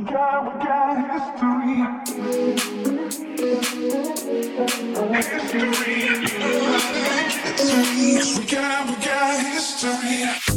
We got, we got history. History. History. We got, we got history.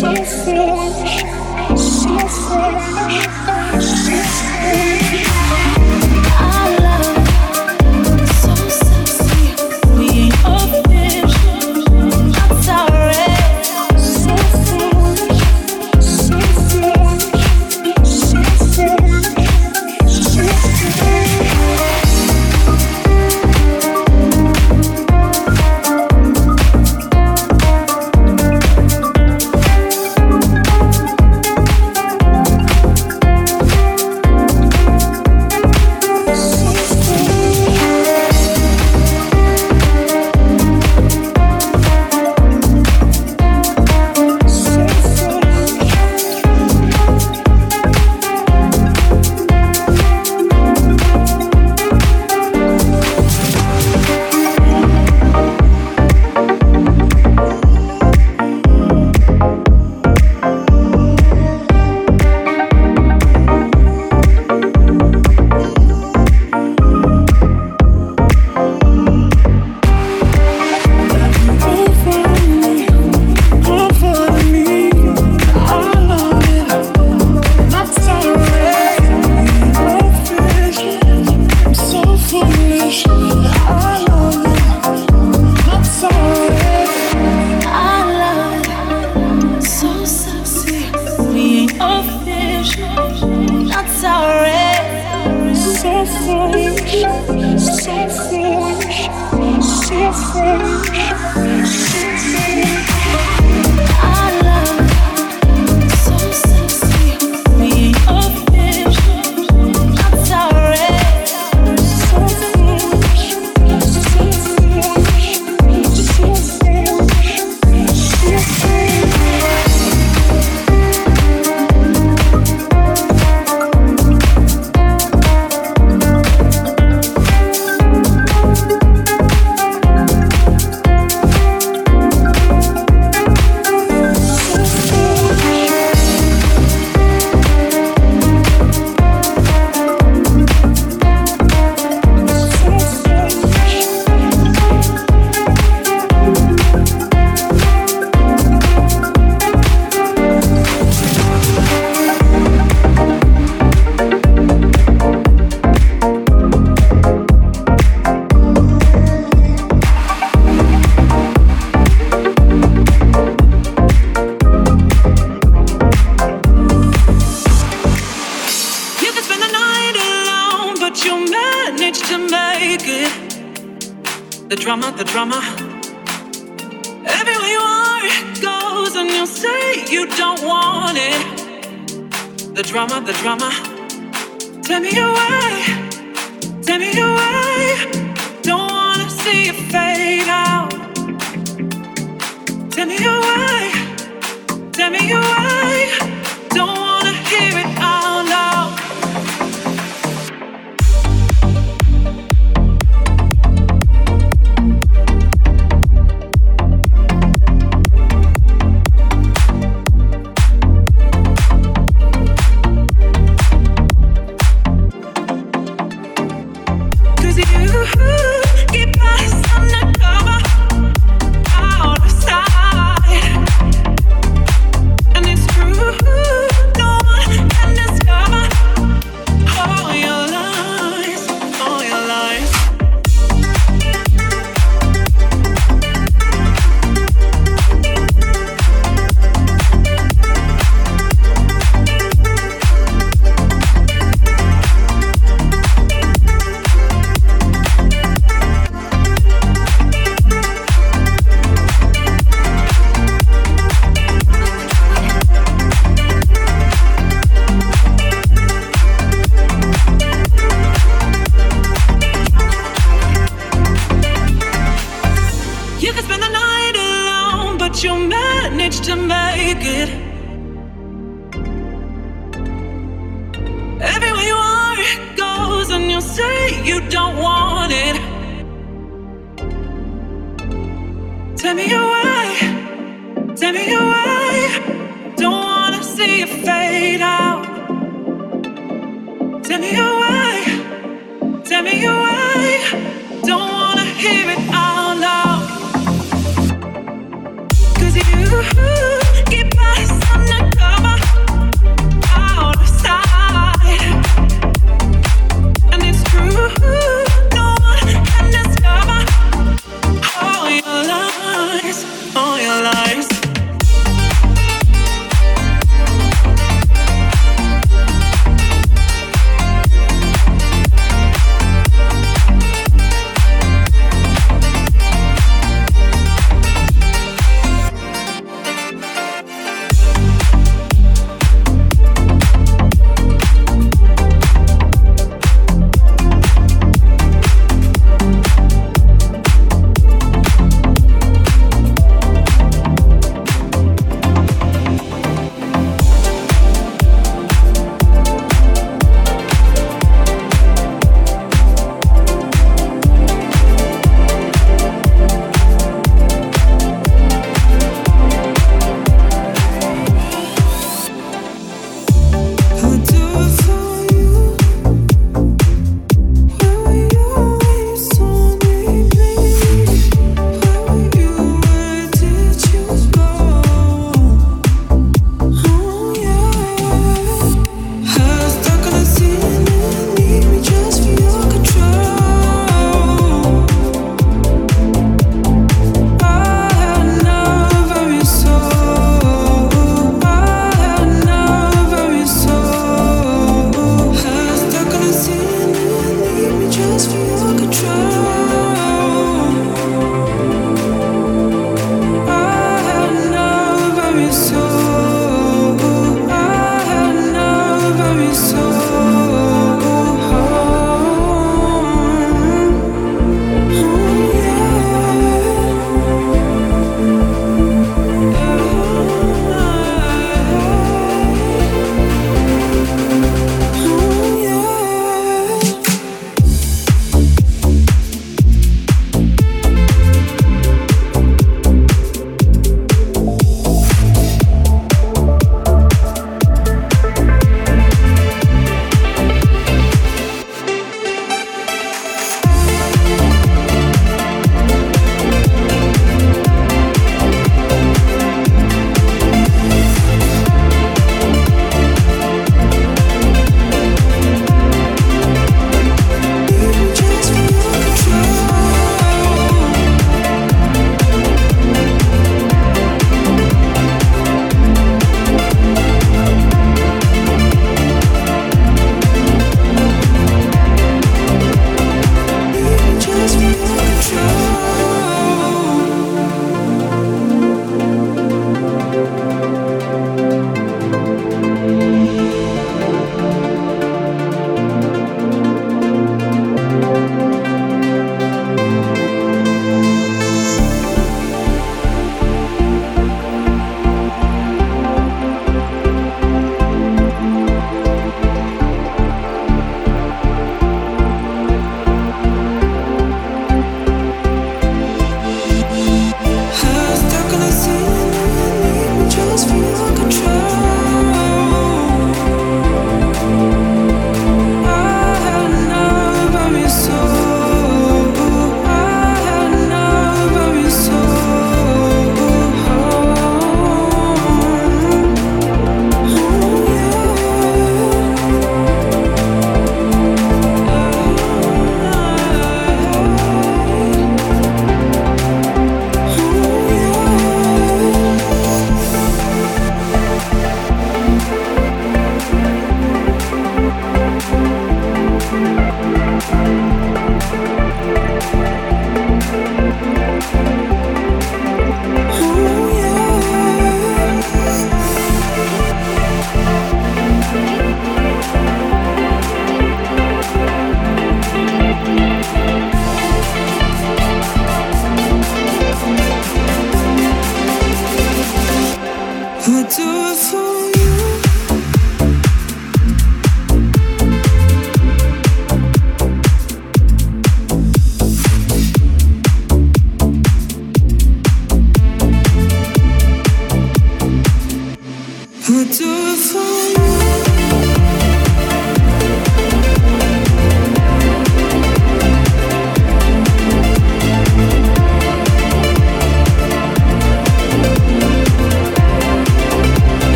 so fresh, so fresh. fresh, so fresh, so fresh. Eyes